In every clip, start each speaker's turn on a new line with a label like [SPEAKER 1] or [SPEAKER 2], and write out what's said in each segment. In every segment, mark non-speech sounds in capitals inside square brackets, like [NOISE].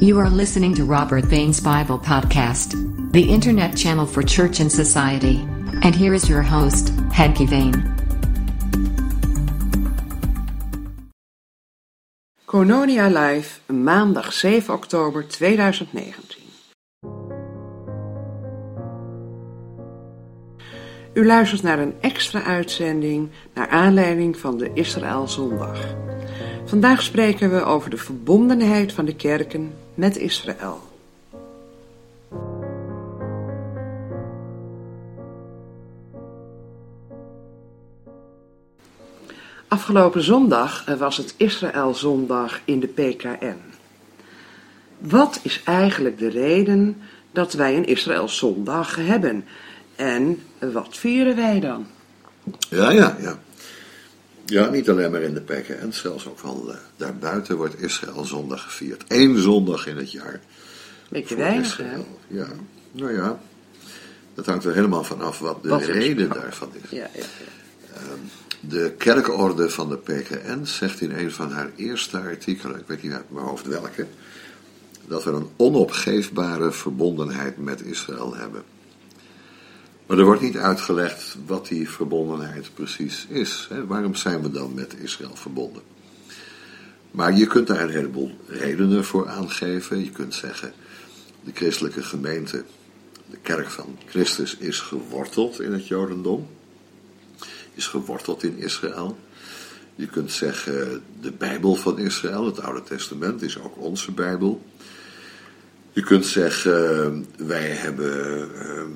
[SPEAKER 1] You are listening to Robert Bain's Bible Podcast, the internet channel for church and society. And here is your host, Henky Vane.
[SPEAKER 2] Kononia Live, maandag 7 oktober 2019. U luistert naar een extra uitzending naar aanleiding van de Israël Zondag. Vandaag spreken we over de verbondenheid van de kerken met Israël. Afgelopen zondag eh, was het Israël Zondag in de PKN. Wat is eigenlijk de reden dat wij een Israël Zondag hebben? En wat vieren wij dan?
[SPEAKER 3] Ja, ja, ja. Ja, niet alleen maar in de PKN, zelfs ook al uh, daarbuiten wordt Israël zondag gevierd. Eén zondag in het jaar.
[SPEAKER 2] Beetje weinig, hè?
[SPEAKER 3] Ja, nou ja, dat hangt er helemaal vanaf wat de
[SPEAKER 2] Wat
[SPEAKER 3] reden
[SPEAKER 2] is.
[SPEAKER 3] daarvan is.
[SPEAKER 2] Ja, ja, ja.
[SPEAKER 3] De kerkorde van de PKN zegt in een van haar eerste artikelen, ik weet niet uit mijn hoofd welke, dat we een onopgeefbare verbondenheid met Israël hebben. Maar er wordt niet uitgelegd wat die verbondenheid precies is. Hè? Waarom zijn we dan met Israël verbonden? Maar je kunt daar een heleboel redenen voor aangeven. Je kunt zeggen, de christelijke gemeente, de kerk van Christus, is geworteld in het Jodendom. Is geworteld in Israël. Je kunt zeggen, de Bijbel van Israël, het Oude Testament, is ook onze Bijbel. Je kunt zeggen, wij hebben ehm,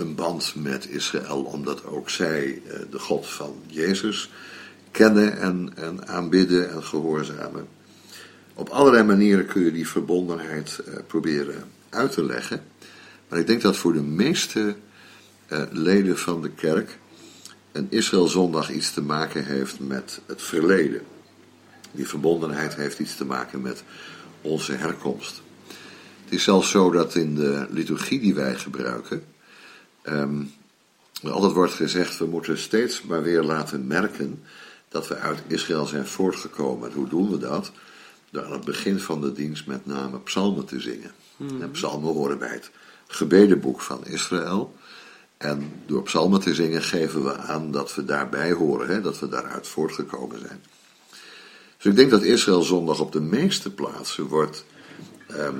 [SPEAKER 3] een band met Israël, omdat ook zij eh, de God van Jezus kennen en, en aanbidden en gehoorzamen. Op allerlei manieren kun je die verbondenheid eh, proberen uit te leggen. Maar ik denk dat voor de meeste eh, leden van de kerk een Israëlzondag iets te maken heeft met het verleden. Die verbondenheid heeft iets te maken met onze herkomst. Het is zelfs zo dat in de liturgie die wij gebruiken, er altijd wordt gezegd, we moeten steeds maar weer laten merken dat we uit Israël zijn voortgekomen. En hoe doen we dat? Door aan het begin van de dienst met name psalmen te zingen. En psalmen horen bij het gebedenboek van Israël. En door psalmen te zingen geven we aan dat we daarbij horen, hè, dat we daaruit voortgekomen zijn. Dus ik denk dat Israël zondag op de meeste plaatsen wordt ehm,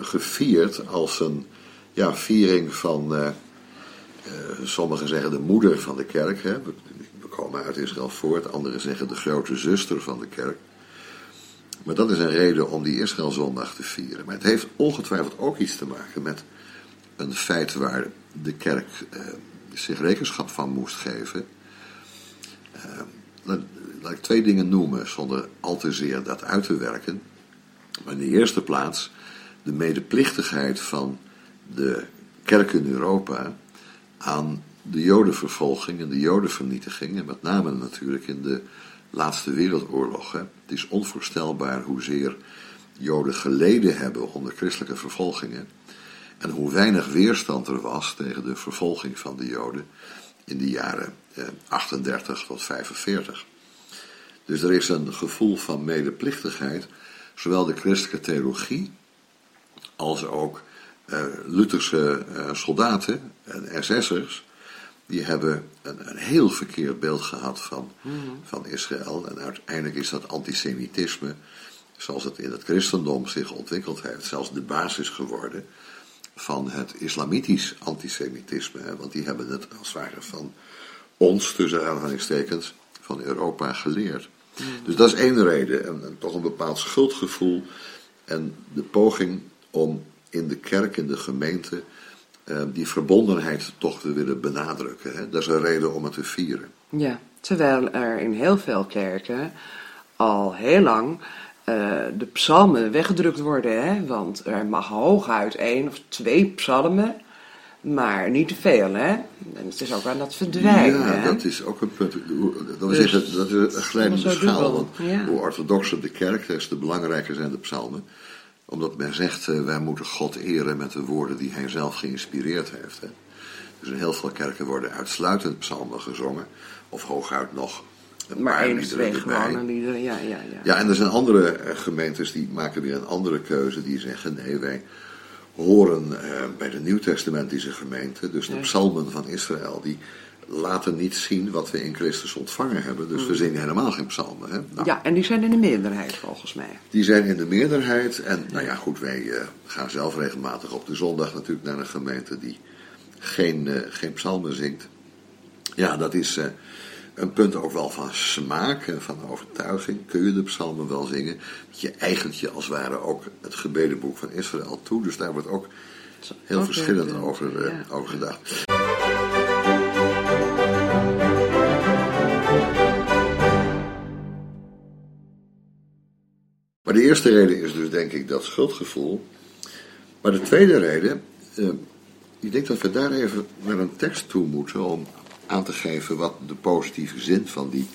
[SPEAKER 3] gevierd als een ja, viering van, eh, sommigen zeggen de moeder van de kerk. Hè. We komen uit Israël voort, anderen zeggen de grote zuster van de kerk. Maar dat is een reden om die Israëlzondag te vieren. Maar het heeft ongetwijfeld ook iets te maken met een feit waar de kerk eh, zich rekenschap van moest geven. Eh, laat, laat ik twee dingen noemen, zonder al te zeer dat uit te werken. Maar in de eerste plaats de medeplichtigheid van de kerk in Europa aan de jodenvervolging en de jodenvernietiging. En met name natuurlijk in de laatste wereldoorlog. Hè. Het is onvoorstelbaar hoezeer joden geleden hebben onder christelijke vervolgingen. En hoe weinig weerstand er was tegen de vervolging van de Joden in de jaren eh, 38 tot 45. Dus er is een gevoel van medeplichtigheid, zowel de christelijke theologie als ook eh, Lutherse eh, soldaten en SS'ers, die hebben een, een heel verkeerd beeld gehad van, van Israël. En uiteindelijk is dat antisemitisme, zoals het in het christendom zich ontwikkeld heeft, zelfs de basis geworden van het islamitisch antisemitisme. Hè, want die hebben het als het ware van ons, tussen aanhalingstekens, van Europa geleerd. Dus dat is één reden. En, en toch een bepaald schuldgevoel. En de poging om in de kerk, in de gemeente, eh, die verbondenheid toch te willen benadrukken. Hè. Dat is een reden om het te vieren.
[SPEAKER 2] Ja, terwijl er in heel veel kerken al heel lang eh, de psalmen weggedrukt worden. Hè? Want er mag hooguit één of twee psalmen, maar niet te veel. Hè? En het is ook aan dat verdwijnen.
[SPEAKER 3] Ja,
[SPEAKER 2] hè?
[SPEAKER 3] dat is ook een punt. Dat
[SPEAKER 2] Dus-
[SPEAKER 3] is, het, dat is een glijdende schaal. Want
[SPEAKER 2] ja.
[SPEAKER 3] hoe orthodoxer de kerk, des te belangrijker zijn de psalmen. Omdat men zegt, eh, wij moeten God eren met de woorden die hij zelf geïnspireerd heeft. Hè. Dus in heel veel kerken worden uitsluitend psalmen gezongen. Of hooguit nog een
[SPEAKER 2] maar één of twee gewone liederen, ja, ja, ja.
[SPEAKER 3] Ja, en er zijn andere eh, gemeentes die maken weer een andere keuze. Die zeggen, nee, wij horen eh, bij de Nieuwtestamentische gemeente, dus de psalmen van Israël, die laten niet zien wat we in Christus ontvangen hebben. Dus we zingen helemaal geen psalmen. Hè? Nou.
[SPEAKER 2] Ja, en die zijn in de meerderheid volgens mij.
[SPEAKER 3] Die zijn in de meerderheid. En nou ja, goed, wij eh, gaan zelf regelmatig op de zondag natuurlijk naar een gemeente die geen, eh, geen psalmen zingt. Ja, dat is eh, een punt ook wel van smaak en van overtuiging. Kun je de psalmen wel zingen? Je eigent je als het ware ook het gebedenboek van Israël toe. Dus daar wordt ook heel verschillend over,
[SPEAKER 2] ja.
[SPEAKER 3] over gedacht. Maar de eerste reden is dus denk ik dat schuldgevoel. Maar de tweede reden, eh, ik denk dat we daar even naar een tekst toe moeten om aan te geven wat de positieve zin van die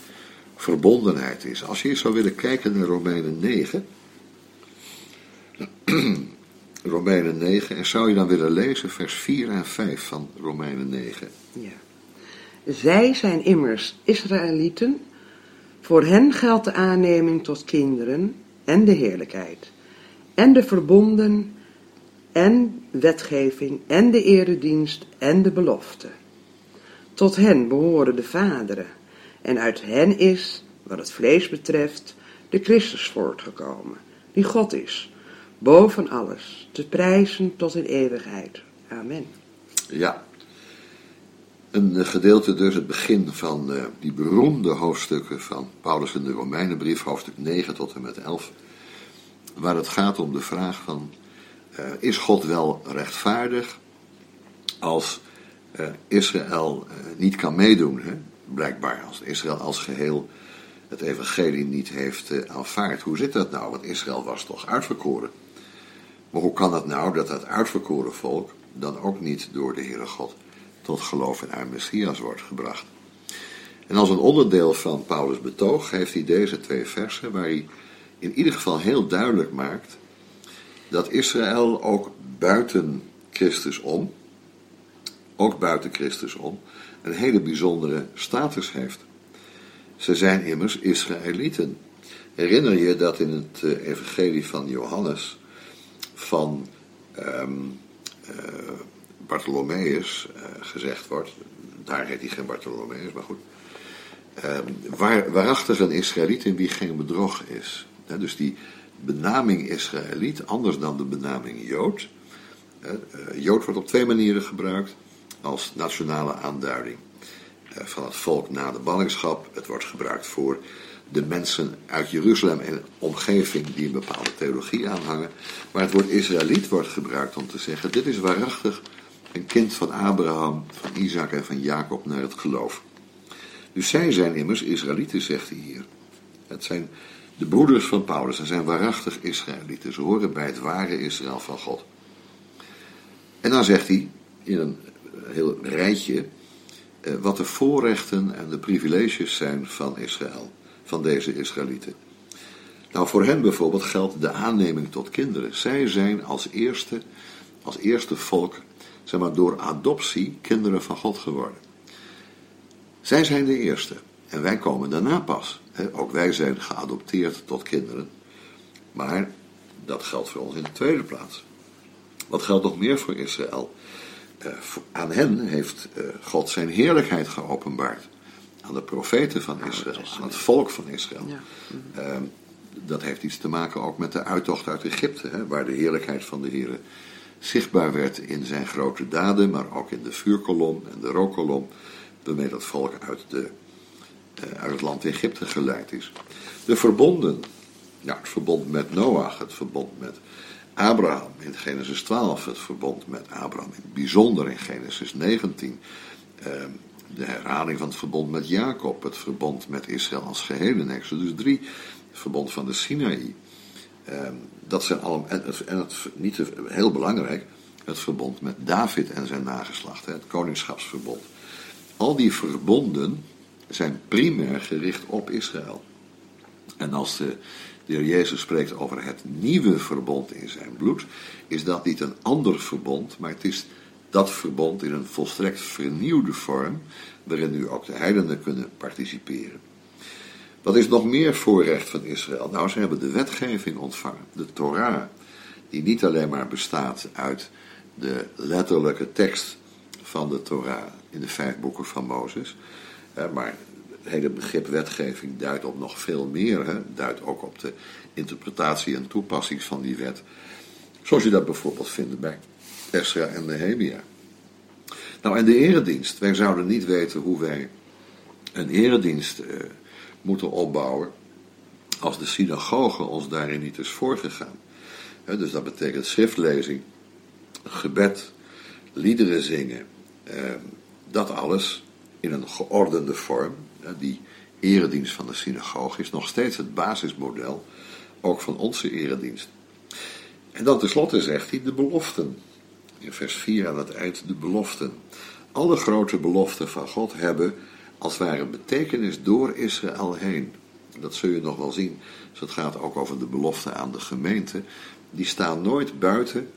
[SPEAKER 3] verbondenheid is. Als je eens zou willen kijken naar Romeinen 9. [CLEARS THROAT] Romeinen 9, en zou je dan willen lezen vers 4 en 5 van Romeinen 9.
[SPEAKER 2] Ja. Zij zijn immers Israëlieten. Voor hen geldt de aanneming tot kinderen en de heerlijkheid. En de verbonden en wetgeving en de eredienst en de belofte. Tot hen behoren de vaderen. En uit hen is, wat het vlees betreft, de Christus voortgekomen, die God is, boven alles, te prijzen tot in eeuwigheid. Amen.
[SPEAKER 3] Ja. Een eh, gedeelte dus, het begin van eh, die beroemde hoofdstukken van Paulus in de Romeinenbrief, hoofdstuk 9 tot en met 11, waar het gaat om de vraag van, eh, is God wel rechtvaardig als Israël niet kan meedoen, hè? blijkbaar, als Israël als geheel het evangelie niet heeft aanvaard. Hoe zit dat nou? Want Israël was toch uitverkoren. Maar hoe kan het nou dat dat uitverkoren volk dan ook niet door de Heere God tot geloof in haar Messias wordt gebracht? En als een onderdeel van Paulus' betoog heeft hij deze twee versen waar hij in ieder geval heel duidelijk maakt dat Israël ook buiten Christus om, ook buiten Christus om, een hele bijzondere status heeft. Ze zijn immers Israëlieten. Herinner je dat in het eh, evangelie van Johannes van ehm eh, Bartholomeus eh, gezegd wordt, daar heet hij geen Bartholomeus, maar goed, ehm, waar, waarachtig een Israëliet in wie geen bedrog is. Dus die benaming Israëliet, anders dan de benaming Jood. eh, Jood wordt op twee manieren gebruikt als nationale aanduiding eh, van het volk na de ballingschap. Het wordt gebruikt voor de mensen uit Jeruzalem en omgeving die een bepaalde theologie aanhangen. Maar het woord Israëliet wordt gebruikt om te zeggen: dit is waarachtig een kind van Abraham, van Isaac en van Jacob naar het geloof. Dus zij zijn immers Israëlieten, zegt hij hier. Het zijn de broeders van Paulus, ze zijn waarachtig Israëlieten. Ze horen bij het ware Israël van God. En dan zegt hij in een heel rijtje eh, wat de voorrechten en de privileges zijn van Israël, van deze Israëlieten. Nou, voor hen bijvoorbeeld geldt de aanneming tot kinderen. Zij zijn als eerste, als eerste volk, zeg maar, door adoptie kinderen van God geworden. Zij zijn de eerste en wij komen daarna pas. Ook wij zijn geadopteerd tot kinderen. Maar dat geldt voor ons in de tweede plaats. Wat geldt nog meer voor Israël? Eh, aan hen heeft eh, God zijn heerlijkheid geopenbaard. Aan de profeten van Israël, aan het volk van Israël.
[SPEAKER 2] Ja.
[SPEAKER 3] Eh, dat heeft iets te maken ook met de uittocht uit Egypte, waar de heerlijkheid van de Heer zichtbaar werd in zijn grote daden, maar ook in de vuurkolom en de rookkolom, waarmee dat volk uit, de, eh, uit het land Egypte geleid is. De verbonden, ja, het verbond met Noach, het verbond met Abraham in Genesis 12, het verbond met Abraham in het bijzonder in Genesis 19, eh, de herhaling van het verbond met Jacob, het verbond met Israël als geheel in Exodus 3, het verbond van de Sinaï, Ehm, dat zijn allemaal, en het, niet heel belangrijk, het verbond met David en zijn nageslacht, het koningschapsverbond. Al die verbonden zijn primair gericht op Israël. En als de, de heer Jezus spreekt over het nieuwe verbond in zijn bloed, is dat niet een ander verbond, maar het is dat verbond in een volstrekt vernieuwde vorm, waarin nu ook de heidenen kunnen participeren. Wat is nog meer voorrecht van Israël? Nou, ze hebben de wetgeving ontvangen, de Torah, die niet alleen maar bestaat uit de letterlijke tekst van de Torah in de vijf boeken van Mozes, maar het hele begrip wetgeving duidt op nog veel meer, hè? duidt ook op de interpretatie en toepassing van die wet, zoals je dat bijvoorbeeld vindt bij Esra en Nehemia. Nou, en de eredienst. Wij zouden niet weten hoe wij een eredienst eh, moeten opbouwen als de synagoge ons daarin niet is voorgegaan. dus dat betekent schriftlezing, gebed, liederen zingen, eh, dat alles in een geordende vorm. die eredienst van de synagoge is nog steeds het basismodel, ook van onze eredienst. En dan tenslotte zegt hij de beloften. In vers 4 aan het eind de beloften. Alle grote beloften van God hebben als ware betekenis door Israël heen. Dat zul je nog wel zien als het gaat ook over de beloften aan de gemeente. Die staan nooit buiten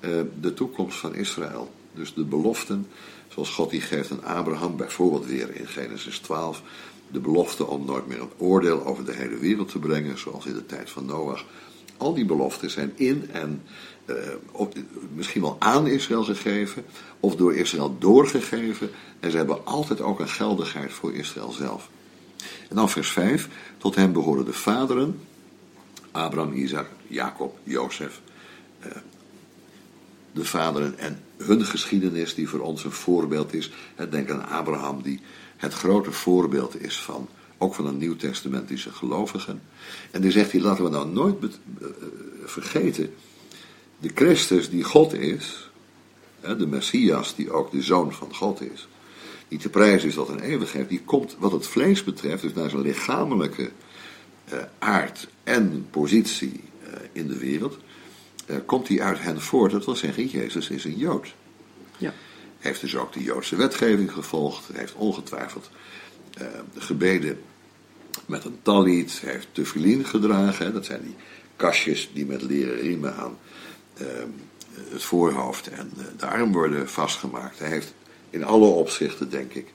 [SPEAKER 3] uh, de toekomst van Israël. Dus de beloften, zoals God die geeft aan Abraham, bijvoorbeeld weer in Genesis 12. De belofte om nooit meer een oordeel over de hele wereld te brengen, zoals in de tijd van Noach. Al die beloften zijn in en uh, misschien wel aan Israël gegeven, of door Israël doorgegeven, en ze hebben altijd ook een geldigheid voor Israël zelf. En dan vers 5, tot hem behoren de vaderen, Abraham, Isaac, Jacob, Jozef, uh, de vaderen en hun geschiedenis die voor ons een voorbeeld is. Denk aan Abraham die het grote voorbeeld is van, ook van een nieuwtestamentische gelovigen. En die zegt hij, laten we nou nooit uh, vergeten de Christus die God is, de Messias die ook de Zoon van God is, die te prijzen is tot een eeuwigheid, die komt wat het vlees betreft, dus naar zijn lichamelijke uh, aard en positie uh, in de wereld, uh, komt hij uit hen voort. Dat wil zeggen, Jezus is een Jood.
[SPEAKER 2] Ja.
[SPEAKER 3] Heeft dus ook de Joodse wetgeving gevolgd, heeft ongetwijfeld de gebeden met een talit, hij heeft tefillin gedragen, dat zijn die kastjes die met leren riemen aan Ehm, het voorhoofd en de arm worden vastgemaakt. Hij heeft in alle opzichten, denk ik,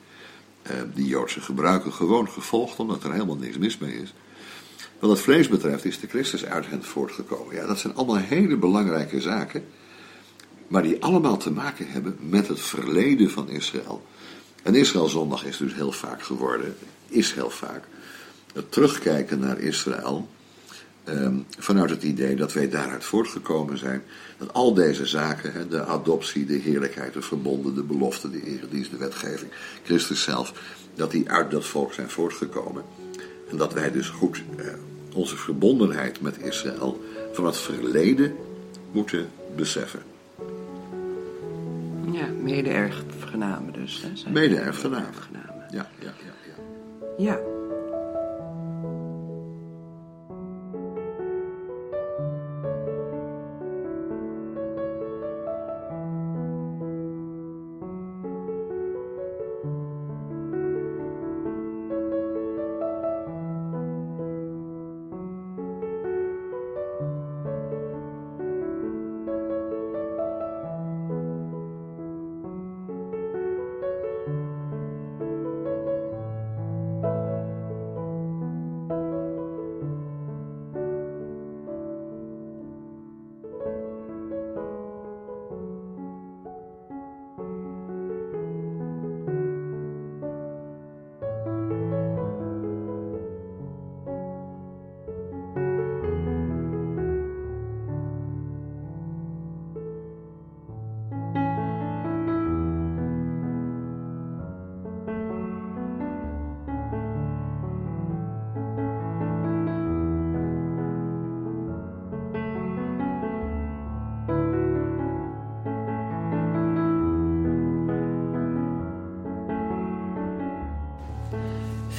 [SPEAKER 3] ehm, die Joodse gebruiken gewoon gevolgd, omdat er helemaal niks mis mee is. Wat het vlees betreft is de Christus uit hen voortgekomen. Ja, dat zijn allemaal hele belangrijke zaken, maar die allemaal te maken hebben met het verleden van Israël. En Israëlzondag is dus heel vaak geworden, is heel vaak, het terugkijken naar Israël Ehm, vanuit het idee dat wij daaruit voortgekomen zijn. Dat al deze zaken, de adoptie, de heerlijkheid, de verbonden, de belofte, de eredienst, de wetgeving, Christus zelf, dat die uit dat volk zijn voortgekomen. En dat wij dus goed eh, onze verbondenheid met Israël van het verleden moeten beseffen.
[SPEAKER 2] Ja, mede-erfgenamen dus.
[SPEAKER 3] Mede-erfgenamen. Ja, ja, ja, ja.
[SPEAKER 2] Ja.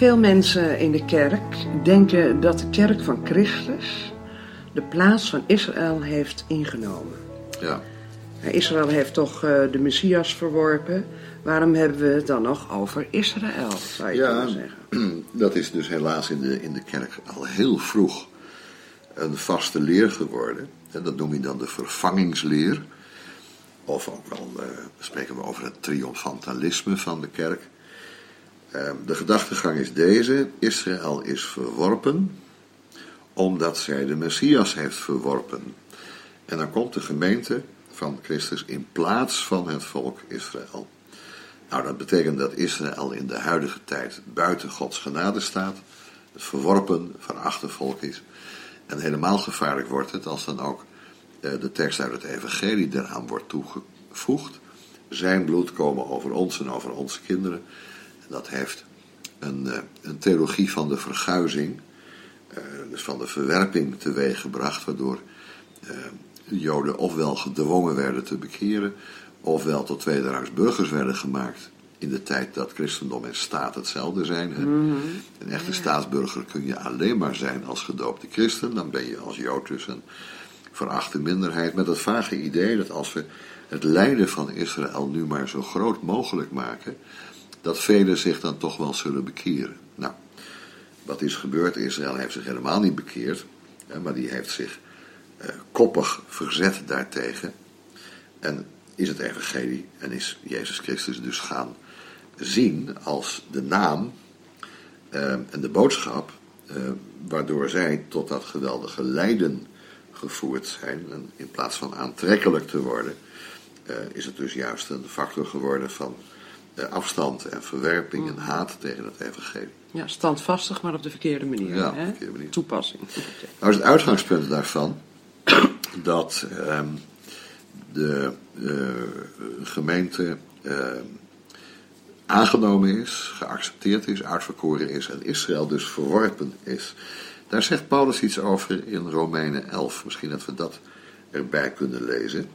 [SPEAKER 2] Veel mensen in de kerk denken dat de kerk van Christus de plaats van Israël heeft ingenomen.
[SPEAKER 3] Ja.
[SPEAKER 2] Israël heeft toch uh, de Messias verworpen. Waarom hebben we het dan nog over Israël, zou je
[SPEAKER 3] Ja,
[SPEAKER 2] kunnen zeggen? [CLEARS THROAT]
[SPEAKER 3] dat is dus helaas in de, in de kerk al heel vroeg een vaste leer geworden. En dat noem je dan de vervangingsleer. Of ook wel eh, spreken we over het triomfantalisme van de kerk. Eh, de gedachtegang is deze: Israël is verworpen omdat zij de Messias heeft verworpen. En dan komt de gemeente van Christus in plaats van het volk Israël. Nou, dat betekent dat Israël in de huidige tijd buiten Gods genade staat, het verworpen, verachte volk is. En helemaal gevaarlijk wordt het als dan ook eh, de tekst uit het Evangelie eraan wordt toegevoegd. Zijn bloed komen over ons en over onze kinderen. Dat heeft een, eh, een theologie van de verguizing, eh, dus van de verwerping teweeggebracht, waardoor Joden ofwel gedwongen werden te bekeren, ofwel tot tweederangs burgers werden gemaakt. In de tijd dat christendom en staat hetzelfde zijn. Hè? Een echte staatsburger kun je alleen maar zijn als gedoopte christen. Dan ben je als Jood dus een verachte minderheid. Met het vage idee dat als we het lijden van Israël nu maar zo groot mogelijk maken. Dat velen zich dan toch wel zullen bekeren. Nou, wat is gebeurd? Israël heeft zich helemaal niet bekeerd. Maar die heeft zich eh, koppig verzet daartegen. En is het evangelie en is Jezus Christus dus gaan zien als de naam eh, en de boodschap eh, waardoor zij tot dat geweldige lijden gevoerd zijn. En in plaats van aantrekkelijk te worden, is het dus juist een factor geworden van afstand en verwerping en haat tegen het evangelie.
[SPEAKER 2] Ja, standvastig, maar op de verkeerde manier.
[SPEAKER 3] Ja,
[SPEAKER 2] hè?
[SPEAKER 3] verkeerde manier.
[SPEAKER 2] Toepassing.
[SPEAKER 3] Nou is het uitgangspunt daarvan [CLEARS THROAT] dat ehm, de eh, gemeente ehm, aangenomen is, geaccepteerd is, uitverkoren is en Israël dus verworpen is. Daar zegt Paulus iets over in Romeinen 11. Misschien dat we dat erbij kunnen lezen.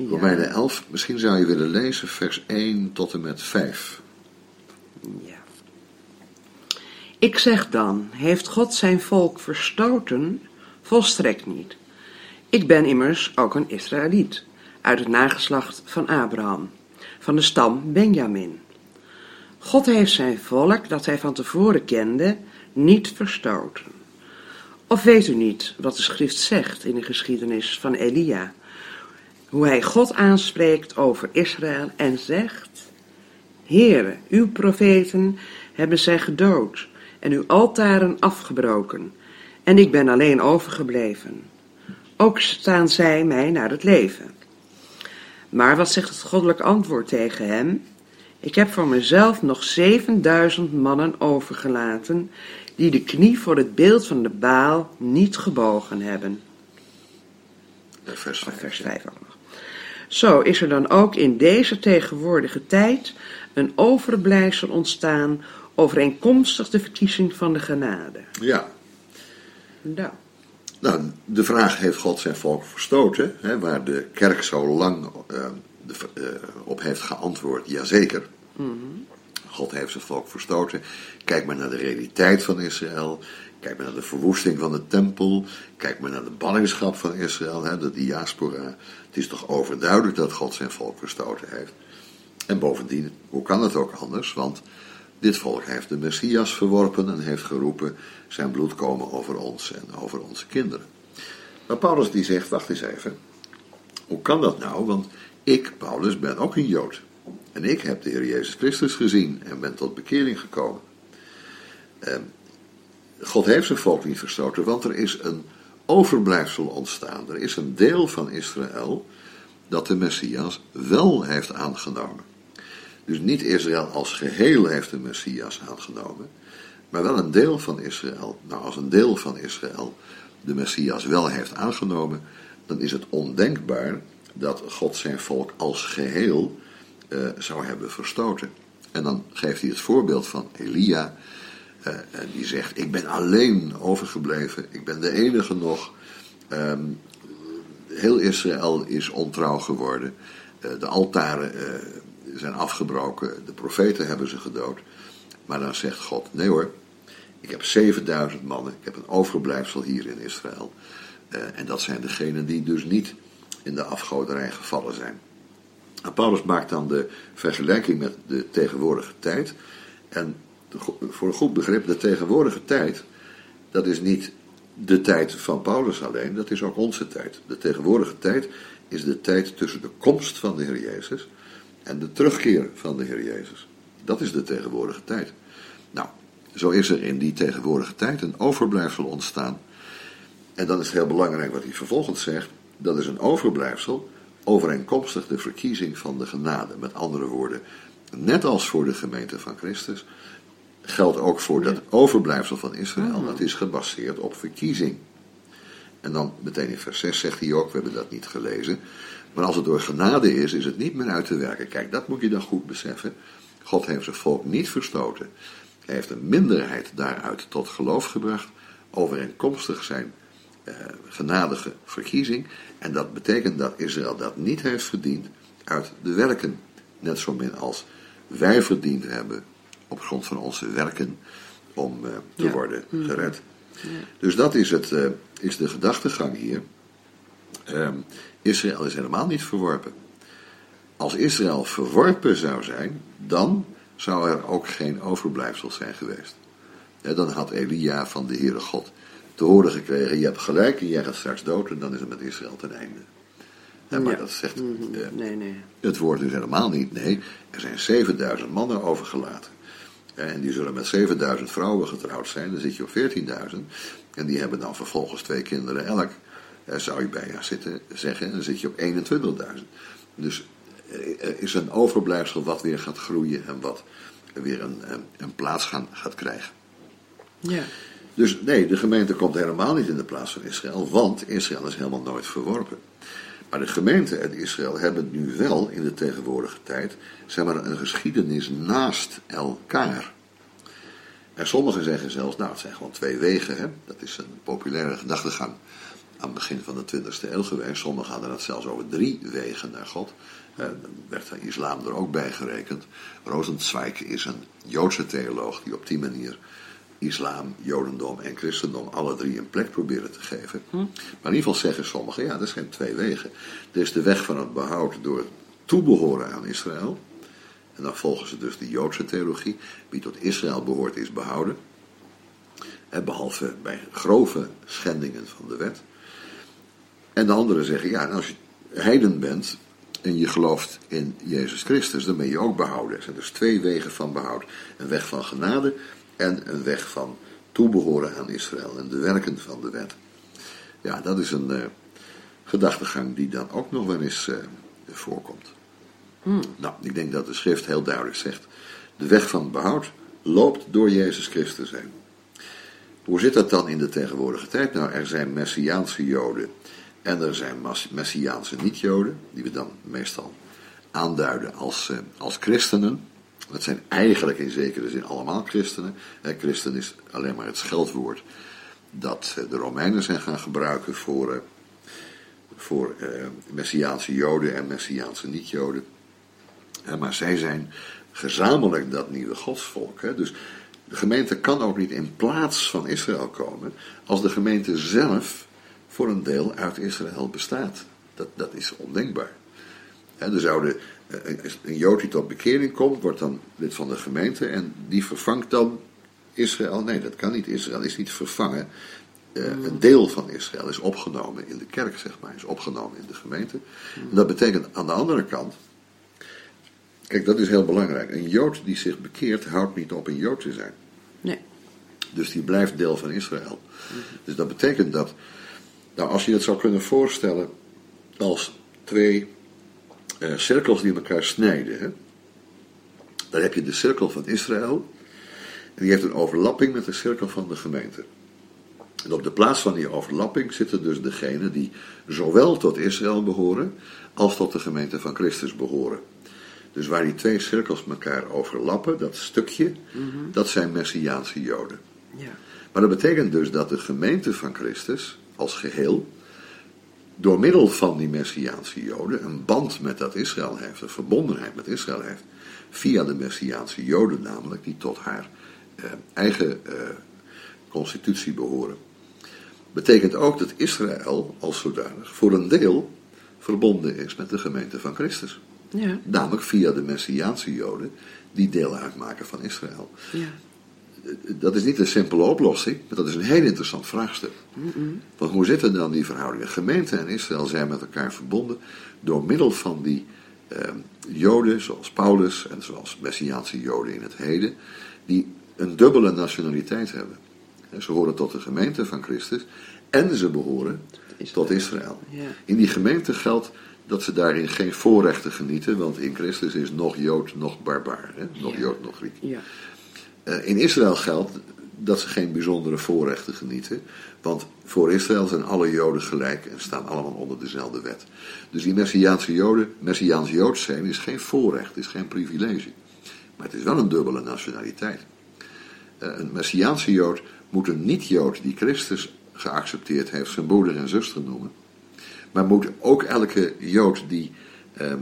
[SPEAKER 2] Ja.
[SPEAKER 3] Romeinen 11, misschien zou je willen lezen vers 1 tot en met 5.
[SPEAKER 2] Ja. Ik zeg dan, heeft God zijn volk verstoten? Volstrekt niet. Ik ben immers ook een Israëliet, uit het nageslacht van Abraham, van de stam Benjamin. God heeft zijn volk, dat hij van tevoren kende, niet verstoten. Of weet u niet wat de schrift zegt in de geschiedenis van Elia? Hoe hij God aanspreekt over Israël en zegt: Heere, uw profeten hebben zij gedood en uw altaren afgebroken, en ik ben alleen overgebleven. Ook staan zij mij naar het leven. Maar wat zegt het goddelijk antwoord tegen hem? Ik heb voor mezelf nog 7000 mannen overgelaten, die de knie voor het beeld van de Baal niet gebogen hebben.
[SPEAKER 3] Vers 5.
[SPEAKER 2] Vers 5 ook nog. Zo is er dan ook in deze tegenwoordige tijd een overblijfsel ontstaan overeenkomstig de verkiezing van de genade.
[SPEAKER 3] Ja,
[SPEAKER 2] Nou,
[SPEAKER 3] Nou, de vraag heeft God zijn volk verstoten, hè, waar de kerk zo lang eh, de, eh, op heeft geantwoord, jazeker. God heeft zijn volk verstoten. Kijk maar naar de realiteit van Israël. Kijk maar naar de verwoesting van de tempel. Kijk maar naar de ballingschap van Israël, hè, de diaspora. Het is toch overduidelijk dat God zijn volk verstoten heeft. En bovendien, hoe kan het ook anders? Want dit volk heeft de Messias verworpen en heeft geroepen: zijn bloed komen over ons en over onze kinderen. Maar Paulus die zegt: wacht eens even. Hoe kan dat nou? Want ik, Paulus, ben ook een Jood. En ik heb de Heer Jezus Christus gezien en ben tot bekering gekomen. Ehm, God heeft zijn volk niet verstoten, want er is een overblijfsel ontstaan. Er is een deel van Israël dat de Messias wel heeft aangenomen. Dus niet Israël als geheel heeft de Messias aangenomen, maar wel een deel van Israël. Nou, als een deel van Israël de Messias wel heeft aangenomen, dan is het ondenkbaar dat God zijn volk als geheel eh, zou hebben verstoten. En dan geeft hij het voorbeeld van Elia, eh, en die zegt: Ik ben alleen overgebleven, ik ben de enige nog. Ehm, heel Israël is ontrouw geworden. Eh, de altaren zijn afgebroken. De profeten hebben ze gedood. Maar dan zegt God: Nee hoor, Ik heb 7000 mannen, ik heb een overblijfsel hier in Israël. En dat zijn degenen die dus niet in de afgoderij gevallen zijn. Paulus maakt dan de vergelijking met de tegenwoordige tijd. En voor een goed begrip, de tegenwoordige tijd, dat is niet de tijd van Paulus alleen, dat is ook onze tijd. De tegenwoordige tijd is de tijd tussen de komst van de Heer Jezus en de terugkeer van de Heer Jezus. Dat is de tegenwoordige tijd. Nou, zo is er in die tegenwoordige tijd een overblijfsel ontstaan. En dan is het heel belangrijk wat hij vervolgens zegt. Dat is een overblijfsel overeenkomstig de verkiezing van de genade. Met andere woorden, net als voor de gemeente van Christus, geldt ook voor dat overblijfsel van Israël. Dat is gebaseerd op verkiezing. En dan meteen in vers 6 zegt hij ook, we hebben dat niet gelezen. Maar als het door genade is, is het niet meer uit te werken. Kijk, dat moet je dan goed beseffen. God heeft zijn volk niet verstoten. Hij heeft een minderheid daaruit tot geloof gebracht, overeenkomstig zijn genadige verkiezing. En dat betekent dat Israël dat niet heeft verdiend uit de werken. Net zo min als wij verdiend hebben op grond van onze werken om eh, te worden mhm. gered. Ja. Dus dat is, het, uh, is de gedachtegang hier. Ehm, Israël is helemaal niet verworpen. Als Israël verworpen zou zijn, dan zou er ook geen overblijfsel zijn geweest. dan had Elia van de Heere God te horen gekregen: Je hebt gelijk en jij gaat straks dood, en dan is het met Israël ten einde. maar dat zegt
[SPEAKER 2] mhm.
[SPEAKER 3] eh,
[SPEAKER 2] nee, nee.
[SPEAKER 3] het woord dus helemaal niet. Nee, er zijn 7000 mannen overgelaten. En die zullen met 7000 vrouwen getrouwd zijn, dan zit je op 14.000. En die hebben dan vervolgens twee kinderen elk. Zou je bijna zitten, zeggen, dan zit je op 21.000. Dus eh, er is een overblijfsel wat weer gaat groeien en wat weer een, een plaats gaan, gaat krijgen.
[SPEAKER 2] Ja.
[SPEAKER 3] Dus nee, de gemeente komt helemaal niet in de plaats van Israël, want Israël is helemaal nooit verworpen. Maar de gemeente en Israël hebben nu wel in de tegenwoordige tijd zeg maar, een geschiedenis naast elkaar. En sommigen zeggen zelfs, nou het zijn gewoon twee wegen. Hè? Dat is een populaire gedachtegang aan het begin van de 20e eeuw geweest. Sommigen hadden het zelfs over drie wegen naar God. dan werd de islam er ook bij gerekend. Rosenzweig is een Joodse theoloog die op die manier islam, jodendom en christendom alle drie een plek proberen te geven. Hm. Maar in ieder geval zeggen sommigen, ja, er zijn twee wegen. Er is de weg van het behoud door het toebehoren aan Israël. En dan volgen ze dus de Joodse theologie. Wie tot Israël behoort is behouden. behalve bij grove schendingen van de wet. En de anderen zeggen, ja, als je heiden bent en je gelooft in Jezus Christus, dan ben je ook behouden. Er zijn dus twee wegen van behoud. Een weg van genade en een weg van toebehoren aan Israël en de werken van de wet. Ja, dat is een uh, gedachtegang die dan ook nog wel eens uh, voorkomt. Hmm. Nou, ik denk dat de schrift heel duidelijk zegt: de weg van behoud loopt door Jezus Christus heen. Hoe zit dat dan in de tegenwoordige tijd? Nou, er zijn Messiaanse Joden en er zijn Messiaanse niet-Joden, die we dan meestal aanduiden als, uh, als christenen. Dat zijn eigenlijk in zekere zin allemaal christenen. christen is alleen maar het scheldwoord dat eh, de Romeinen zijn gaan gebruiken voor, eh, voor eh, Messiaanse Joden en Messiaanse niet-Joden. maar zij zijn gezamenlijk dat nieuwe godsvolk. Dus de gemeente kan ook niet in plaats van Israël komen als de gemeente zelf voor een deel uit Israël bestaat. Dat, dat is ondenkbaar. er zouden een Jood die tot bekering komt, wordt dan lid van de gemeente en die vervangt dan Israël. Nee, dat kan niet. Israël is niet vervangen. Uh, een deel van Israël is opgenomen in de kerk, zeg maar, is opgenomen in de gemeente. En dat betekent aan de andere kant, kijk, dat is heel belangrijk. Een Jood die zich bekeert, houdt niet op een Jood te zijn.
[SPEAKER 2] Nee.
[SPEAKER 3] Dus die blijft deel van Israël. Dus dat betekent dat, nou, als je het zou kunnen voorstellen als twee uh, cirkels die elkaar snijden. Hè? Dan heb je de cirkel van Israël. En die heeft een overlapping met de cirkel van de gemeente. En op de plaats van die overlapping zitten dus degenen die zowel tot Israël behoren als tot de gemeente van Christus behoren. Dus waar die twee cirkels elkaar overlappen, dat stukje, mhm. dat zijn Messiaanse Joden.
[SPEAKER 2] Ja.
[SPEAKER 3] Maar dat betekent dus dat de gemeente van Christus als geheel door middel van die Messiaanse Joden een band met dat Israël heeft, een verbondenheid met Israël heeft, via de Messiaanse Joden namelijk, die tot haar eh, eigen eh, constitutie behoren. Betekent ook dat Israël als zodanig voor een deel verbonden is met de gemeente van Christus.
[SPEAKER 2] Ja.
[SPEAKER 3] Namelijk via de Messiaanse Joden die deel uitmaken van Israël.
[SPEAKER 2] Ja.
[SPEAKER 3] Dat is niet een simpele oplossing, maar dat is een heel interessant vraagstuk. Want hoe zitten dan die verhoudingen? Gemeente en Israël zijn met elkaar verbonden door middel van die eh, Joden, zoals Paulus en zoals Messiaanse Joden in het heden, die een dubbele nationaliteit hebben. Ze horen tot de gemeente van Christus en ze behoren tot Israël.
[SPEAKER 2] Ja.
[SPEAKER 3] In die gemeente geldt dat ze daarin geen voorrechten genieten, want in Christus is nog Jood, nog barbaar, hè? nog
[SPEAKER 2] Ja.
[SPEAKER 3] Jood, nog Griek.
[SPEAKER 2] Ja.
[SPEAKER 3] Eh, in Israël geldt dat ze geen bijzondere voorrechten genieten, want voor Israël zijn alle Joden gelijk en staan allemaal onder dezelfde wet. Dus die Messiaanse Joden, Messiaans Joods zijn, is geen voorrecht, is geen privilege. Maar het is wel een dubbele nationaliteit. Eh, een Messiaanse Jood moet een niet-Jood die Christus geaccepteerd heeft zijn broeder en zuster noemen. Maar moet ook elke Jood die eh,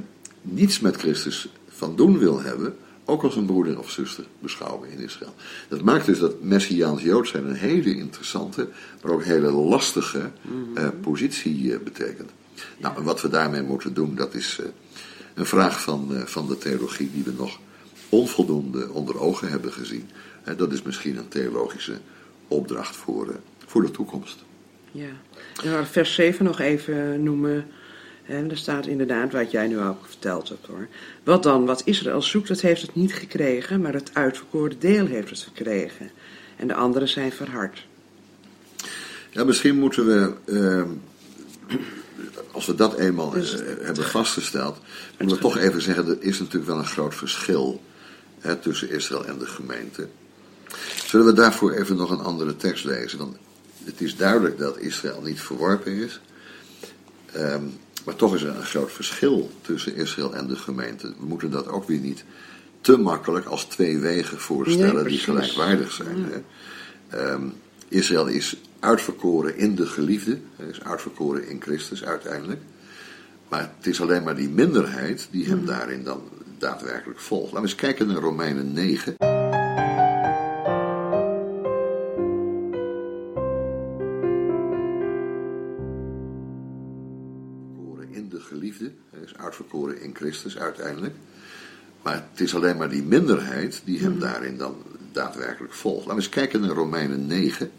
[SPEAKER 3] niets met Christus van doen wil hebben, ook als een broeder of zuster beschouwen in Israël. Dat maakt dus dat Messiaans Jood zijn een hele interessante, maar ook hele lastige eh, positie eh, betekent. Nou, en wat we daarmee moeten doen, dat is eh, een vraag van, van de theologie die we nog onvoldoende onder ogen hebben gezien. Dat is misschien een theologische opdracht voor, voor de toekomst.
[SPEAKER 2] Ja. En vers 7 nog even noemen. En er staat inderdaad, wat jij nu ook verteld hebt hoor. Wat dan, wat Israël zoekt, dat heeft het niet gekregen, maar het uitverkoren deel heeft het verkregen. En de anderen zijn verhard.
[SPEAKER 3] Ja, misschien moeten we, eh, als we dat eenmaal eh,
[SPEAKER 2] Dus-
[SPEAKER 3] hebben vastgesteld, moeten we toch even zeggen, er is natuurlijk wel een groot verschil hè, tussen Israël en de gemeente. Zullen we daarvoor even nog een andere tekst lezen? Want het is duidelijk dat Israël niet verworpen is. Ehm, maar toch is er een groot verschil tussen Israël en de gemeente. We moeten dat ook weer niet te makkelijk als twee wegen voorstellen
[SPEAKER 2] Nee,
[SPEAKER 3] die gelijkwaardig zijn. Hè? Ehm, Israël is uitverkoren in de geliefde, is uitverkoren in Christus uiteindelijk. Maar het is alleen maar die minderheid die hem daarin dan daadwerkelijk volgt. Laten we eens kijken naar Romeinen 9. Uitverkoren in Christus uiteindelijk. Maar het is alleen maar die minderheid die hem daarin dan daadwerkelijk volgt. Laten we eens kijken naar Romeinen 9.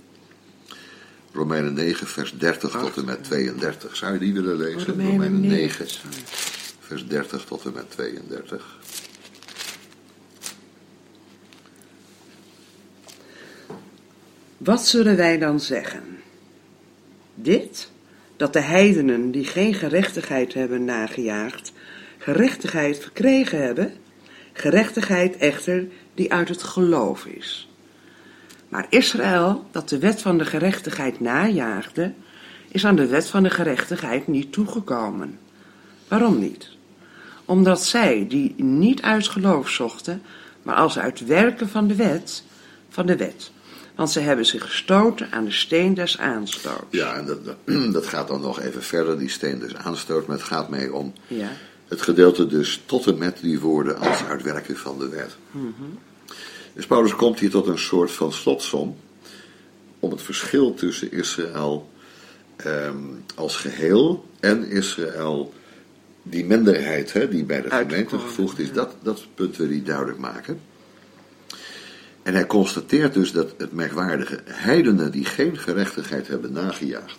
[SPEAKER 3] Romeinen 9, vers 30 tot en met 32. Zou je die willen lezen?
[SPEAKER 2] Romeinen 9.
[SPEAKER 3] vers 30 tot en met 32.
[SPEAKER 2] Wat zullen wij dan zeggen? Dit, dat de heidenen die geen gerechtigheid hebben nagejaagd, gerechtigheid verkregen hebben, gerechtigheid echter die uit het geloof is. Maar Israël, dat de wet van de gerechtigheid najaagde, is aan de wet van de gerechtigheid niet toegekomen. Waarom niet? Omdat zij, die niet uit geloof zochten, maar als uit werken van de wet, van de wet. Want ze hebben zich gestoten aan de steen des aanstoots.
[SPEAKER 3] Ja, en dat, [CLEARS THROAT] dat- gaat dan nog even verder, die steen dus aanstoot. Maar het gaat mee om
[SPEAKER 2] Ja.
[SPEAKER 3] het gedeelte dus tot en met die woorden als uitwerken van de wet. Dus Paulus komt hier tot een soort van slotsom om het verschil tussen Israël ehm, als geheel en Israël, die minderheid hè, die bij de gemeente gevoegd is,
[SPEAKER 2] ja.
[SPEAKER 3] dat, dat punt wil hij duidelijk maken. En hij constateert dus dat het merkwaardige heidenen die geen gerechtigheid hebben nagejaagd.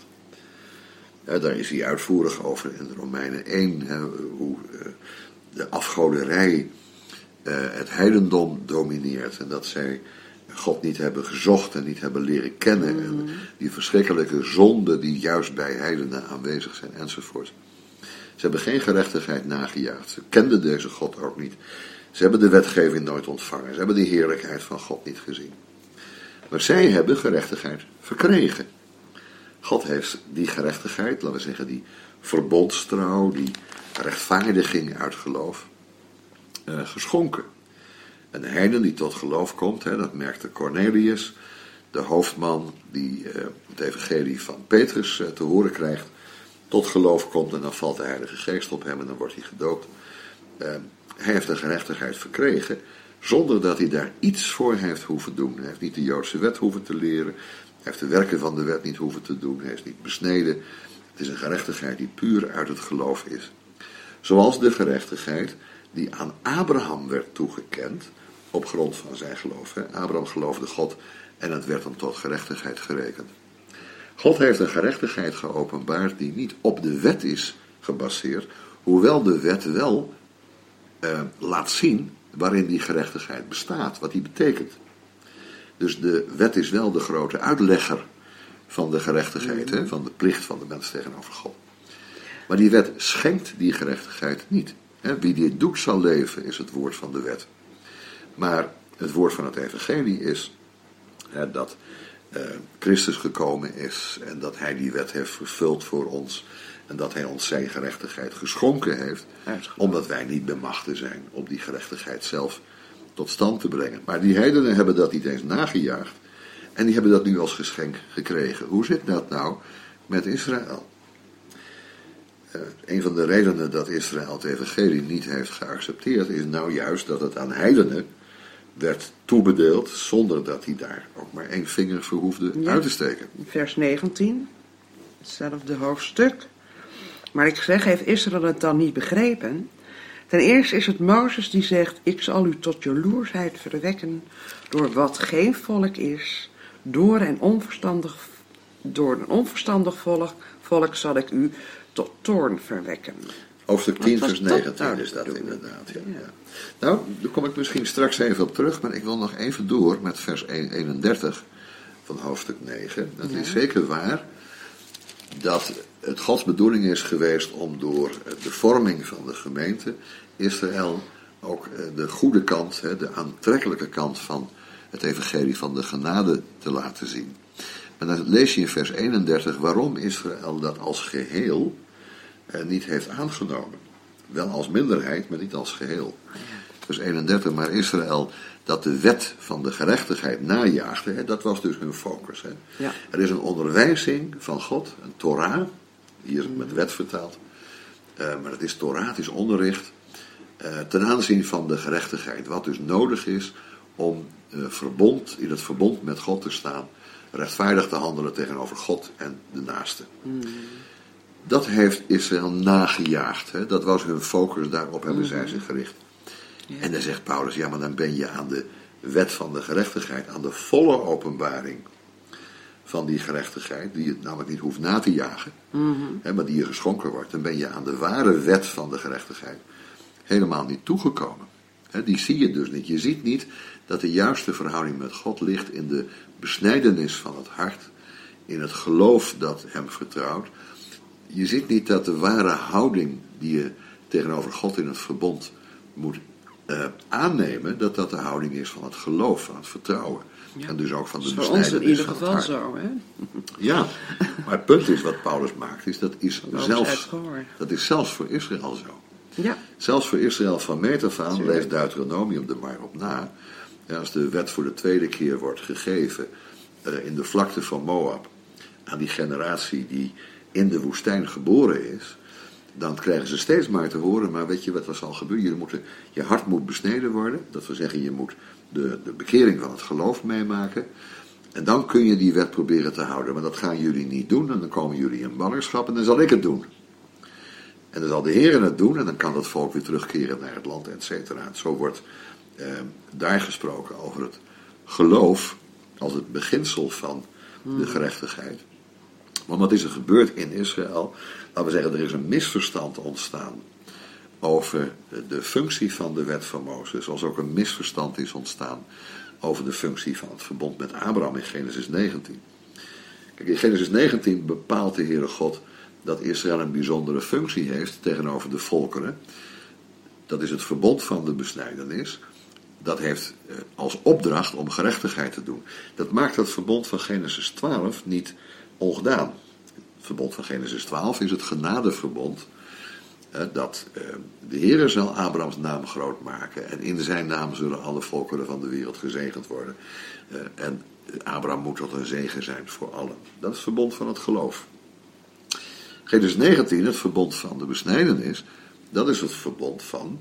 [SPEAKER 3] Ja, daar is hij uitvoerig over in de Romeinen 1, hè, hoe eh, de afgoderij eh, het heidendom domineert. En dat zij God niet hebben gezocht en niet hebben leren kennen. En die verschrikkelijke zonden die juist bij heidenen aanwezig zijn enzovoort. Ze hebben geen gerechtigheid nagejaagd. Ze kenden deze God ook niet. Ze hebben de wetgeving nooit ontvangen. Ze hebben de heerlijkheid van God niet gezien. Maar zij hebben gerechtigheid verkregen. God heeft die gerechtigheid, laten we zeggen, die verbondstrouw, die rechtvaardiging uit geloof, eh, geschonken. Een heiden die tot geloof komt, hè, dat merkte Cornelius, de hoofdman die eh, het evangelie van Petrus eh, te horen krijgt, tot geloof komt en dan valt de Heilige Geest op hem en dan wordt hij gedoopt. Hij heeft een gerechtigheid verkregen zonder dat hij daar iets voor heeft hoeven doen. Hij heeft niet de Joodse wet hoeven te leren, hij heeft de werken van de wet niet hoeven te doen, hij is niet besneden. Het is een gerechtigheid die puur uit het geloof is. Zoals de gerechtigheid die aan Abraham werd toegekend op grond van zijn geloof. Abraham geloofde God en het werd hem tot gerechtigheid gerekend. God heeft een gerechtigheid geopenbaard die niet op de wet is gebaseerd, hoewel de wet wel eh, laat zien waarin die gerechtigheid bestaat, wat die betekent. Dus de wet is wel de grote uitlegger van de gerechtigheid, hè, van de plicht van de mens tegenover God. Maar die wet schenkt die gerechtigheid niet. Hè. Wie dit doet zal leven, is het woord van de wet. Maar het woord van het evangelie is hè, dat uh, Christus gekomen is en dat hij die wet heeft vervuld voor ons. En dat hij ons zijn gerechtigheid geschonken heeft, omdat wij niet bemachten zijn om die gerechtigheid zelf tot stand te brengen. Maar die heidenen hebben dat niet eens nagejaagd en die hebben dat nu als geschenk gekregen. Hoe zit dat nou met Israël? Uh, een van de redenen dat Israël het evangelie niet heeft geaccepteerd is nou juist dat het aan heidenen werd toebedeeld zonder dat hij daar ook maar één vinger voor hoefde uit te steken.
[SPEAKER 2] Vers 19, hetzelfde hoofdstuk. Maar ik zeg, heeft Israël het dan niet begrepen? Ten eerste is het Mozes die zegt, ik zal u tot jaloersheid verwekken door wat geen volk is, door een onverstandig, door een onverstandig volk, volk zal ik u tot toorn verwekken.
[SPEAKER 3] Hoofdstuk 10, vers 19 is dat inderdaad. Ja. ja. Nou, daar kom ik misschien straks even op terug, maar ik wil nog even door met vers 31 van hoofdstuk 9. Dat is zeker waar dat het Gods bedoeling is geweest om door de vorming van de gemeente Israël ook eh, de goede kant, de aantrekkelijke kant van het evangelie van de genade te laten zien. En dan lees je in vers 31 waarom Israël dat als geheel eh, niet heeft aangenomen. Wel als minderheid, maar niet als geheel. Vers 31, maar Israël dat de wet van de gerechtigheid najaagde, dat was dus hun focus. Ja. Er is een onderwijzing van God, een Torah, hier met wet vertaald, uh, maar het is is onderricht, uh, ten aanzien van de gerechtigheid. Wat dus nodig is om uh, verbond, in het verbond met God te staan, rechtvaardig te handelen tegenover God en de naaste. Mm. Dat heeft Israël nagejaagd. Hè? Dat was hun focus, daarop hebben zij zich gericht. En dan zegt Paulus, ja, maar dan ben je aan de wet van de gerechtigheid, aan de volle openbaring van die gerechtigheid, die je namelijk niet hoeft na te jagen, hè, maar die je geschonken wordt. Dan ben je aan de ware wet van de gerechtigheid helemaal niet toegekomen. Hè, die zie je dus niet. Je ziet niet dat de juiste verhouding met God ligt in de besnijdenis van het hart, in het geloof dat hem vertrouwt, je ziet niet dat de ware houding die je tegenover God in het verbond moet uh, aannemen, dat dat de houding is van het geloof, van het vertrouwen. En dus ook van de
[SPEAKER 2] Voor ons in ieder geval zo, hè?
[SPEAKER 3] Ja, maar het punt is wat Paulus maakt, is dat is, zelfs, dat is zelfs voor Israël zo. Ja. Zelfs voor Israël van meet af aan, lees Deuteronomium er maar op na. als de wet voor de tweede keer wordt gegeven uh, in de vlakte van Moab aan die generatie die in de woestijn geboren is, dan krijgen ze steeds maar te horen, maar weet je wat er zal gebeuren? Je, moet, je hart moet besneden worden, dat wil zeggen je moet de, de bekering van het geloof meemaken. En dan kun je die wet proberen te houden, maar dat gaan jullie niet doen en dan komen jullie in ballingschap en dan zal ik het doen. En dan zal de Heer het doen en dan kan dat volk weer terugkeren naar het land, et cetera. Zo wordt eh, daar gesproken over het geloof als het beginsel van de hmm. gerechtigheid. Want wat is er gebeurd in Israël? Laten we zeggen, er is een misverstand ontstaan over de functie van de wet van Mozes, zoals ook een misverstand is ontstaan over de functie van het verbond met Abraham in Genesis 19. Kijk, in Genesis 19 bepaalt de Heere God dat Israël een bijzondere functie heeft tegenover de volkeren. Dat is het verbond van de besnijdenis. Dat heeft eh, als opdracht om gerechtigheid te doen. Dat maakt dat verbond van Genesis 12 niet ongedaan. Het verbond van Genesis 12 is het genadeverbond. Dat eh, de Heer zal Abrahams naam groot maken. En in zijn naam zullen alle volkeren van de wereld gezegend worden. Eh, en Abraham moet tot een zegen zijn voor allen. Dat is het verbond van het geloof. Genesis 19, het verbond van de besnijdenis, Dat is het verbond van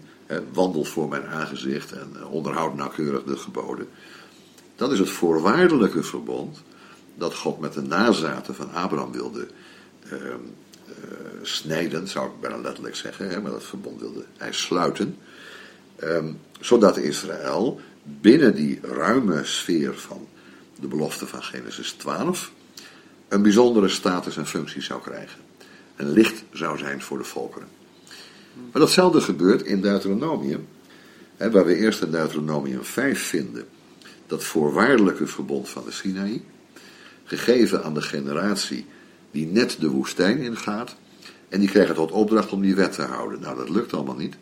[SPEAKER 3] wandel voor mijn aangezicht en eh, onderhoud nauwkeurig de geboden. Dat is het voorwaardelijke verbond dat God met de nazaten van Abraham wilde uh, snijden, zou ik bijna letterlijk zeggen, hè, maar dat verbond wilde hij sluiten. Um, zodat Israël binnen die ruime sfeer van de belofte van Genesis 12 een bijzondere status en functie zou krijgen. Een licht zou zijn voor de volkeren. Maar datzelfde gebeurt in Deuteronomium, hè, waar we eerst in Deuteronomium 5 vinden dat voorwaardelijke verbond van de Sinaï, gegeven aan de generatie die net de woestijn ingaat, en die krijgen tot opdracht om die wet te houden. Nou, dat lukt allemaal niet.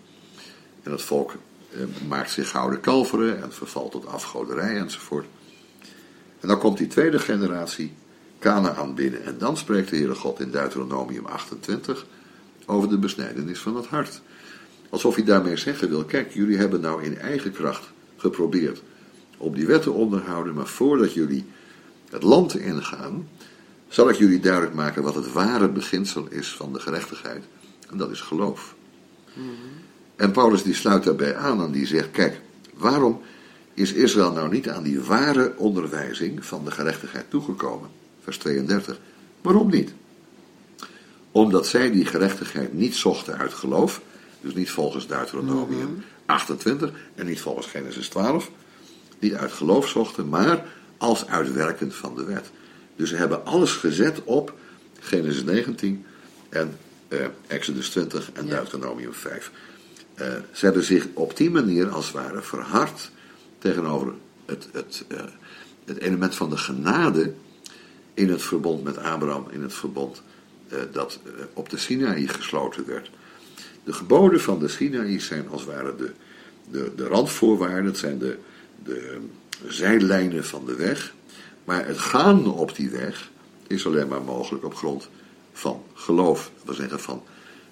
[SPEAKER 3] En het volk eh, maakt zich gouden kalveren en vervalt tot afgoderij enzovoort. En dan komt die tweede generatie Canaan binnen. En dan spreekt de Heere God in Deuteronomium 28 over de besnijdenis van het hart. Alsof hij daarmee zeggen wil, kijk, jullie hebben nou in eigen kracht geprobeerd om die wet te onderhouden, maar voordat jullie het land ingaan, zal ik jullie duidelijk maken wat het ware beginsel is van de gerechtigheid. En dat is geloof. En Paulus die sluit daarbij aan en die zegt, kijk, waarom is Israël nou niet aan die ware onderwijzing van de gerechtigheid toegekomen? Vers 32. Waarom niet? Omdat zij die gerechtigheid niet zochten uit geloof, dus niet volgens Deuteronomium 28 en niet volgens Genesis 12, niet uit geloof zochten, maar als uitwerkend van de wet. Dus ze hebben alles gezet op Genesis 19 en eh, Exodus 20 en Deuteronomium 5. Uh, eh, ze hebben zich op die manier als het ware verhard tegenover het, het, uh, het element van de genade in het verbond met Abraham, in het verbond dat op de Sinaï gesloten werd. De geboden van de Sinaï zijn als het ware de, de, de randvoorwaarden, het zijn de, de zijlijnen van de weg. Maar het gaan op die weg is alleen maar mogelijk op grond van geloof, dat wil zeggen van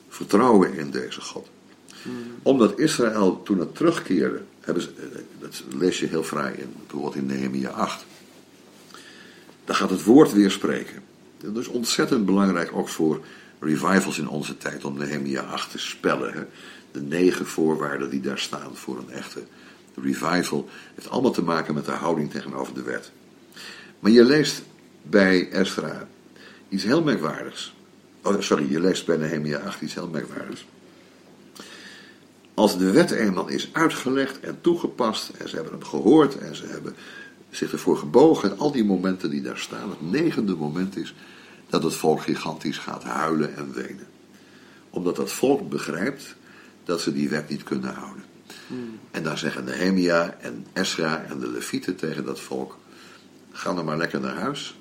[SPEAKER 3] vertrouwen in deze God. Omdat Israël toen het terugkeerde, hebben ze, eh, dat lees je heel vrij in, bijvoorbeeld in Nehemia 8. Dan gaat het woord weer spreken. Dat is ontzettend belangrijk ook voor revivals in onze tijd om Nehemia 8 te spellen. Hè. De negen voorwaarden die daar staan voor een echte revival. heeft allemaal te maken met de houding tegenover de wet. Maar je leest bij Ezra iets heel merkwaardigs. Oh, sorry, je leest bij Nehemia 8 iets heel merkwaardigs. Als de wet eenmaal is uitgelegd en toegepast, en ze hebben hem gehoord en ze hebben zich ervoor gebogen, en al die momenten die daar staan, het negende moment is dat het volk gigantisch gaat huilen en wenen. Omdat dat volk begrijpt dat ze die wet niet kunnen houden. Hmm. En dan zeggen Nehemia en Esra en de Levieten tegen dat volk: ga dan maar lekker naar huis.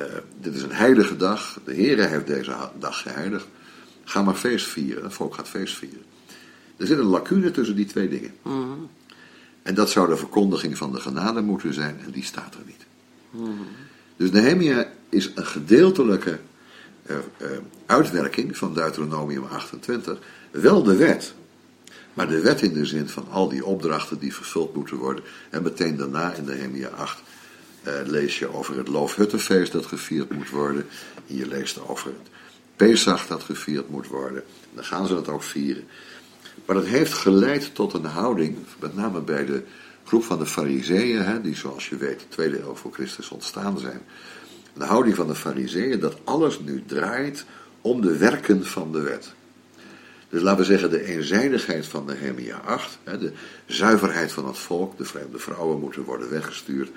[SPEAKER 3] Uh, [CLEARS THROAT] dit is een heilige dag. De Heer heeft deze dag geheiligd. Ga maar feest vieren. Het volk gaat feest vieren. Er zit een lacune tussen die twee dingen. Mm. En dat zou de verkondiging van de genade moeten zijn, en die staat er niet. Mm. Dus Nehemia is een gedeeltelijke uh, uh, uitwerking van Deuteronomium 28. Wel de wet, maar de wet in de zin van al die opdrachten die vervuld moeten worden. En meteen daarna in Nehemia 8 uh, lees je over het Loofhuttenfeest dat gevierd moet worden. En je leest over het Pesach dat gevierd moet worden. En dan gaan ze dat ook vieren. Maar dat heeft geleid tot een houding, met name bij de groep van de Fariseeën, die zoals je weet de tweede eeuw voor Christus ontstaan zijn. De houding van de Fariseeën dat alles nu draait om de werken van de wet. Dus laten we zeggen, de eenzijdigheid van de Nehemia 8, de zuiverheid van het volk, de vreemde vrouwen moeten worden weggestuurd,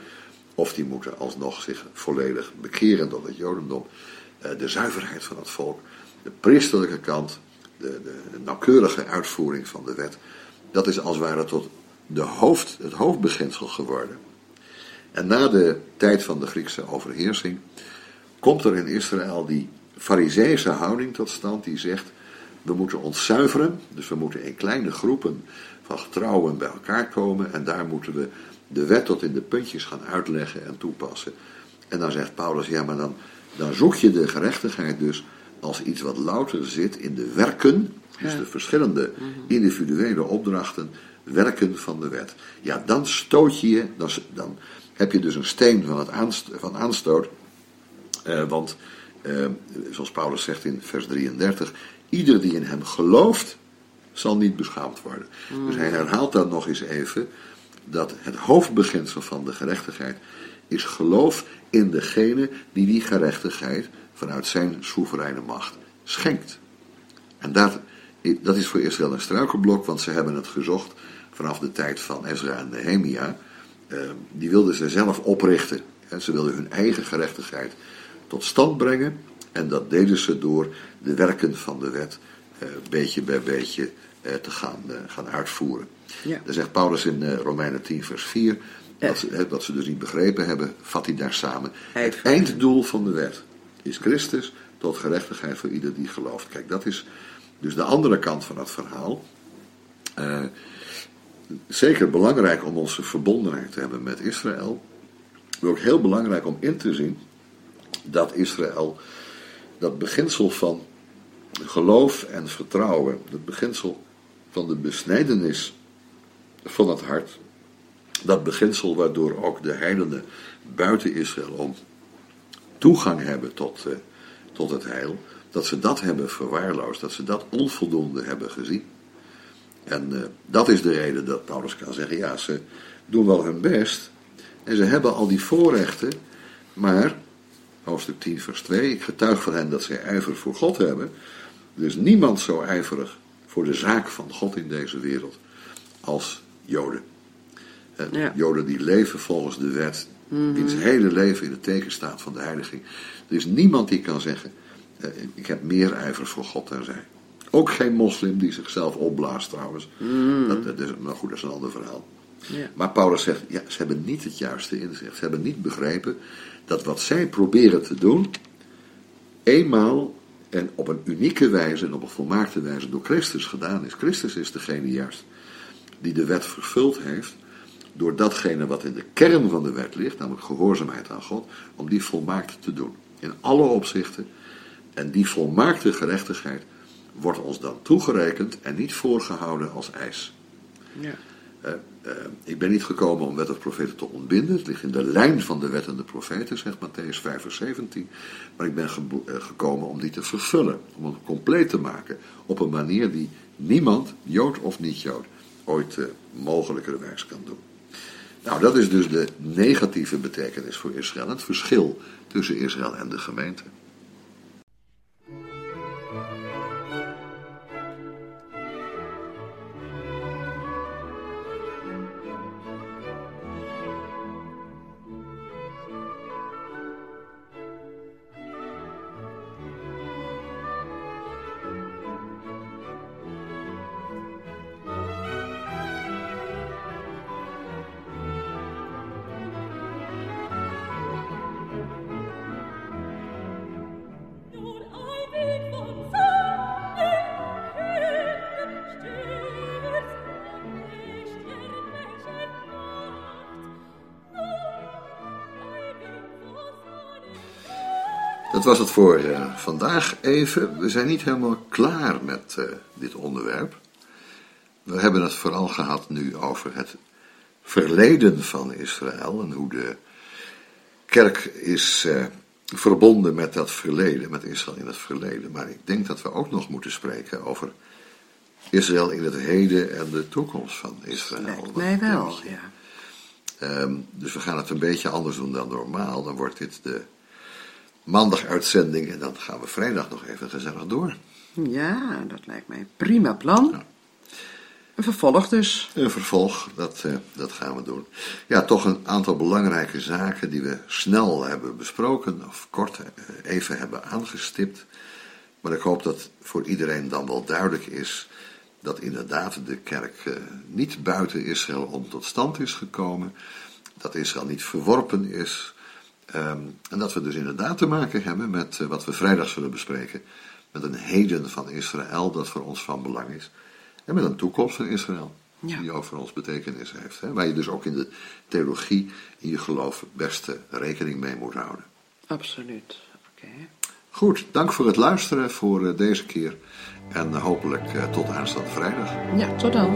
[SPEAKER 3] of die moeten alsnog zich volledig bekeren tot het Jodendom. Eh, de zuiverheid van het volk, de priesterlijke kant, de, de, nauwkeurige uitvoering van de wet, dat is als het ware tot de hoofd, het hoofdbeginsel geworden. En na de tijd van de Griekse overheersing komt er in Israël die fariseese houding tot stand die zegt we moeten ons zuiveren, dus we moeten in kleine groepen van getrouwen bij elkaar komen en daar moeten we de wet tot in de puntjes gaan uitleggen en toepassen. En dan zegt Paulus, ja maar dan, dan zoek je de gerechtigheid dus als iets wat louter zit in de werken, dus de verschillende mhm. individuele opdrachten, werken van de wet. Ja, dan stoot je je, dan, dan heb je dus een steen van, het aanst, van aanstoot, eh, want eh, zoals Paulus zegt in vers 33, Ieder die in hem gelooft, zal niet beschaamd worden. Dus hij herhaalt dat nog eens even, dat het hoofdbeginsel van de gerechtigheid is geloof in degene die die gerechtigheid vanuit zijn soevereine macht schenkt. En dat, dat is voor Israël een struikelblok, want ze hebben het gezocht vanaf de tijd van Ezra en Nehemia. Uh, die wilden ze zelf oprichten. Ze wilden hun eigen gerechtigheid tot stand brengen. En dat deden ze door de werken van de wet uh, beetje bij beetje uh, te gaan, gaan uitvoeren. Ja. Dan zegt Paulus in Romeinen 10, vers 4. Dat ze, dat ze dus niet begrepen hebben, vat hij daar samen. Het einddoel van de wet is Christus tot gerechtigheid voor ieder die gelooft. Kijk, dat is dus de andere kant van het verhaal. Uh, zeker belangrijk om onze verbondenheid te hebben met Israël. Maar ook heel belangrijk om in te zien dat Israël dat beginsel van geloof en vertrouwen, het beginsel van de besnijdenis van het hart, dat beginsel waardoor ook de heidenen buiten Israël om toegang hebben tot, uh, tot het heil, dat ze dat hebben verwaarloosd, dat ze dat onvoldoende hebben gezien. En uh, dat is de reden dat Paulus kan zeggen, ja, ze doen wel hun best en ze hebben al die voorrechten, maar, hoofdstuk 10 vers 2, ik getuig van hen dat zij ijver voor God hebben. Er is niemand zo ijverig voor de zaak van God in deze wereld als Joden. Ja. Joden die leven volgens de wet, mm wiens hele leven in het teken staat van de heiliging. Er is niemand die kan zeggen, eh, ik heb meer ijver voor God dan zij. Ook geen moslim die zichzelf opblaast trouwens. Mm. Dat, dat, is, maar goed, dat is een ander verhaal. Ja. Maar Paulus zegt, ja, ze hebben niet het juiste inzicht. Ze hebben niet begrepen dat wat zij proberen te doen, eenmaal en op een unieke wijze en op een volmaakte wijze door Christus gedaan is. Christus is degene juist die de wet vervuld heeft door datgene wat in de kern van de wet ligt, namelijk gehoorzaamheid aan God, om die volmaakt te doen. In alle opzichten. En die volmaakte gerechtigheid wordt ons dan toegerekend en niet voorgehouden als eis. Ja. Uh, uh, ik ben niet gekomen om wet of profeten te ontbinden. Het ligt in de lijn van de wet en de profeten, zegt Matthäus 5 vers 17. Maar ik ben ge uh, gekomen om die te vervullen. Om het compleet te maken. Op een manier die niemand, Jood of niet-Jood, ooit mogelijkerwijs kan doen. Nou, dat is dus de negatieve betekenis voor Israël. Het verschil tussen Israël en de gemeente. Was het voor uh, vandaag even. We zijn niet helemaal klaar met uh, dit onderwerp. We hebben het vooral gehad nu over het verleden van Israël en hoe de kerk is uh, verbonden met dat verleden, met Israël in het verleden. Maar ik denk dat we ook nog moeten spreken over Israël in het heden en de toekomst van Israël.
[SPEAKER 2] Lijkt mij wel, ja.
[SPEAKER 3] Um, dus we gaan het een beetje anders doen dan normaal. Dan wordt dit de maandag uitzending en dan gaan we vrijdag nog even gezellig door.
[SPEAKER 2] Ja, dat lijkt mij een prima plan. Een vervolg dus.
[SPEAKER 3] Een vervolg, dat, uh, dat gaan we doen. Ja, toch een aantal belangrijke zaken die we snel hebben besproken, of kort uh, even hebben aangestipt. Maar ik hoop dat voor iedereen dan wel duidelijk is dat inderdaad de kerk uh, niet buiten Israël om tot stand is gekomen. Dat Israël niet verworpen is, Um, en dat we dus inderdaad te maken hebben met uh, wat we vrijdag zullen bespreken. Met een heden van Israël dat voor ons van belang is. En met een toekomst van Israël. Ja. Die ook voor ons betekenis heeft. Hè, waar je dus ook in de theologie, in je geloof, beste rekening mee moet houden.
[SPEAKER 2] Absoluut. Oké. Okay.
[SPEAKER 3] Goed, dank voor het luisteren voor uh, deze keer. En uh, hopelijk tot aanstaande vrijdag.
[SPEAKER 2] Ja, tot dan.